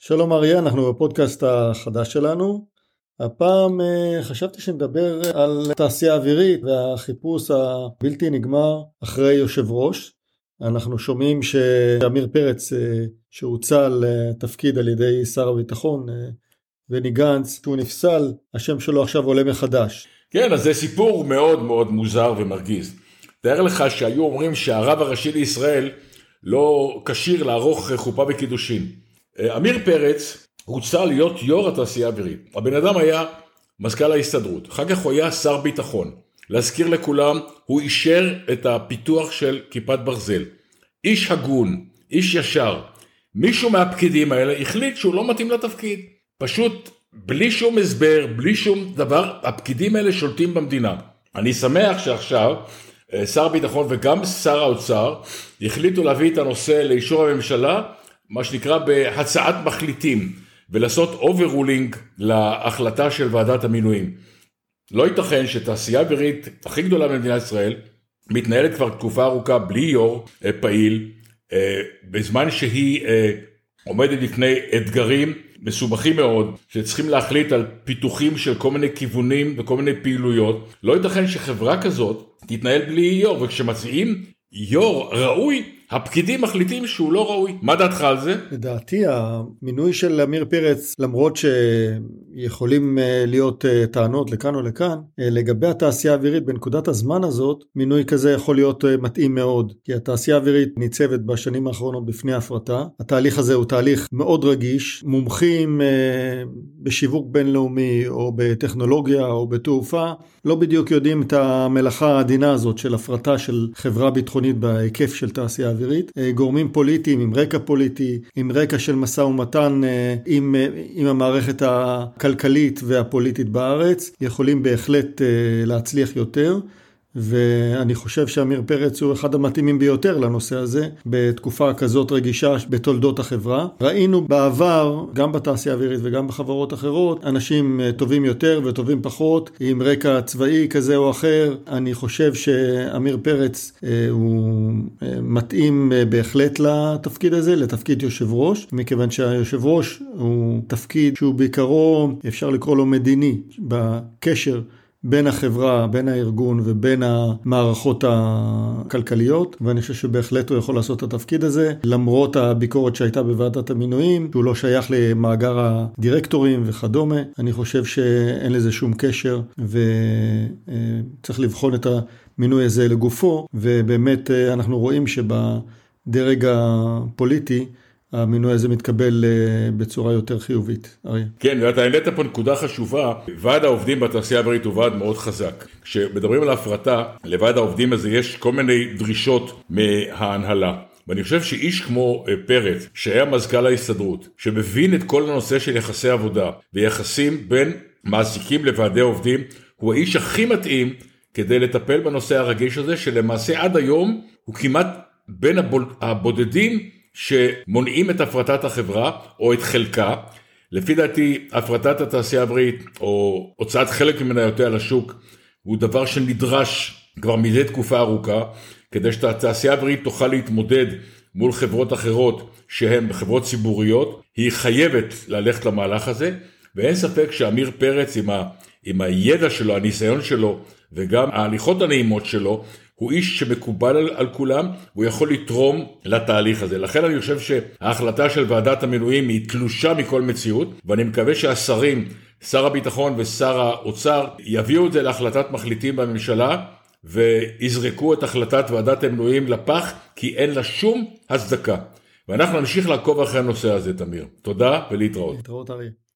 שלום אריה, אנחנו בפודקאסט החדש שלנו. הפעם אה, חשבתי שנדבר על תעשייה אווירית והחיפוש הבלתי נגמר אחרי יושב ראש. אנחנו שומעים שאמיר פרץ אה, שהוצע לתפקיד על ידי שר הביטחון בני גנץ, שהוא נפסל, השם שלו עכשיו עולה מחדש. כן, אז זה סיפור מאוד מאוד מוזר ומרגיז. תאר לך שהיו אומרים שהרב הראשי לישראל לא כשיר לערוך חופה וקידושין. אה, עמיר פרץ הוצע להיות יו"ר התעשייה האווירית. הבן אדם היה מזכ"ל ההסתדרות, אחר כך הוא היה שר ביטחון. להזכיר לכולם, הוא אישר את הפיתוח של כיפת ברזל. איש הגון, איש ישר. מישהו מהפקידים האלה החליט שהוא לא מתאים לתפקיד. פשוט בלי שום הסבר, בלי שום דבר, הפקידים האלה שולטים במדינה. אני שמח שעכשיו אה, שר הביטחון וגם שר האוצר החליטו להביא את הנושא לאישור הממשלה, מה שנקרא בהצעת מחליטים, ולעשות overruling להחלטה של ועדת המינויים. לא ייתכן שתעשייה אווירית הכי גדולה במדינת ישראל מתנהלת כבר תקופה ארוכה בלי יו"ר אה, פעיל, אה, בזמן שהיא עומדת בפני אתגרים מסובכים מאוד, שצריכים להחליט על פיתוחים של כל מיני כיוונים וכל מיני פעילויות. לא ייתכן שחברה כזאת תתנהל בלי יו"ר, וכשמציעים יו"ר ראוי, הפקידים מחליטים שהוא לא ראוי. מה דעתך על זה? לדעתי המינוי של עמיר פרץ, למרות שיכולים אה, להיות אה, טענות לכאן או לכאן, אה, לגבי התעשייה האווירית בנקודת הזמן הזאת, מינוי כזה יכול להיות מתאים מאוד. כי התעשייה האווירית ניצבת בשנים האחרונות בפני הפרטה. התהליך הזה הוא תהליך מאוד רגיש. מומחים בשיווק בינלאומי או בטכנולוגיה או בתעופה לא בדיוק יודעים את המלאכה העדינה הזאת של הפרטה של חברה ביטחונית בהיקף של תעשייה אווירית. אה, גורמים פוליטיים עם רקע פוליטי, עם רקע של משא ומתן אה, עם, אה, עם המערכת הכלכלית והפוליטית בארץ, יכולים בהחלט להצליח יותר. ואני חושב שעמיר פרץ הוא אחד המתאימים ביותר לנושא הזה בתקופה כזאת רגישה בתולדות החברה. ראינו בעבר, גם בתעשייה האווירית וגם בחברות אחרות, אנשים אה, טובים יותר וטובים פחות, עם רקע צבאי כזה או אחר. אני חושב שעמיר פרץ אה, הוא אה, מתאים בהחלט לתפקיד הזה, לתפקיד יושב ראש, מכיוון שהיושב ראש הוא תפקיד שהוא בעיקרו, אפשר לקרוא לו מדיני, בקשר בין החברה, בין הארגון ובין המערכות הכלכליות, ואני חושב שבהחלט הוא יכול לעשות את התפקיד הזה, למרות הביקורת שהייתה בוועדת המינויים, שהוא לא שייך למאגר הדירקטורים וכדומה. אני חושב שאין לזה שום קשר, וצריך לבחון את המינוי הזה לגופו, ובאמת אנחנו רואים שבדרג הפוליטי, המינוי הזה מתקבל אה, בצורה יותר חיובית, אריה. כן, ואתה העלית פה נקודה חשובה, ועד העובדים בתעשייה האווירית הוא ועד מאוד חזק. כשמדברים על ההפרטה, לוועד העובדים הזה יש כל מיני דרישות מההנהלה. ואני חושב שאיש כמו אה, פרץ, שהיה מזכ"ל ההסתדרות, שמבין את כל הנושא של יחסי עבודה ויחסים בין מעסיקים לוועדי עובדים, הוא האיש הכי מתאים כדי לטפל בנושא הרגיש הזה, שלמעשה עד היום הוא כמעט בין הבודדים שמונעים את הפרטת החברה או את חלקה. לפי דעתי הפרטת התעשייה האווירית או הוצאת חלק ממניותיה לשוק הוא דבר שנדרש כבר מזה תקופה ארוכה כדי שהתעשייה האווירית תוכל להתמודד מול חברות אחרות שהן חברות ציבוריות, היא חייבת ללכת למהלך הזה ואין ספק שעמיר פרץ עם, ה, עם הידע שלו, הניסיון שלו וגם ההליכות הנעימות שלו הוא איש שמקובל על, על כולם, והוא יכול לתרום לתהליך הזה. לכן אני חושב שההחלטה של ועדת המינויים היא תלושה מכל מציאות, ואני מקווה שהשרים, שר הביטחון ושר האוצר, יביאו את זה להחלטת מחליטים בממשלה, ויזרקו את החלטת ועדת המינויים לפח, כי אין לה שום הצדקה. ואנחנו נמשיך לעקוב אחרי הנושא הזה, תמיר. תודה ולהתראות. להתראות, אריה.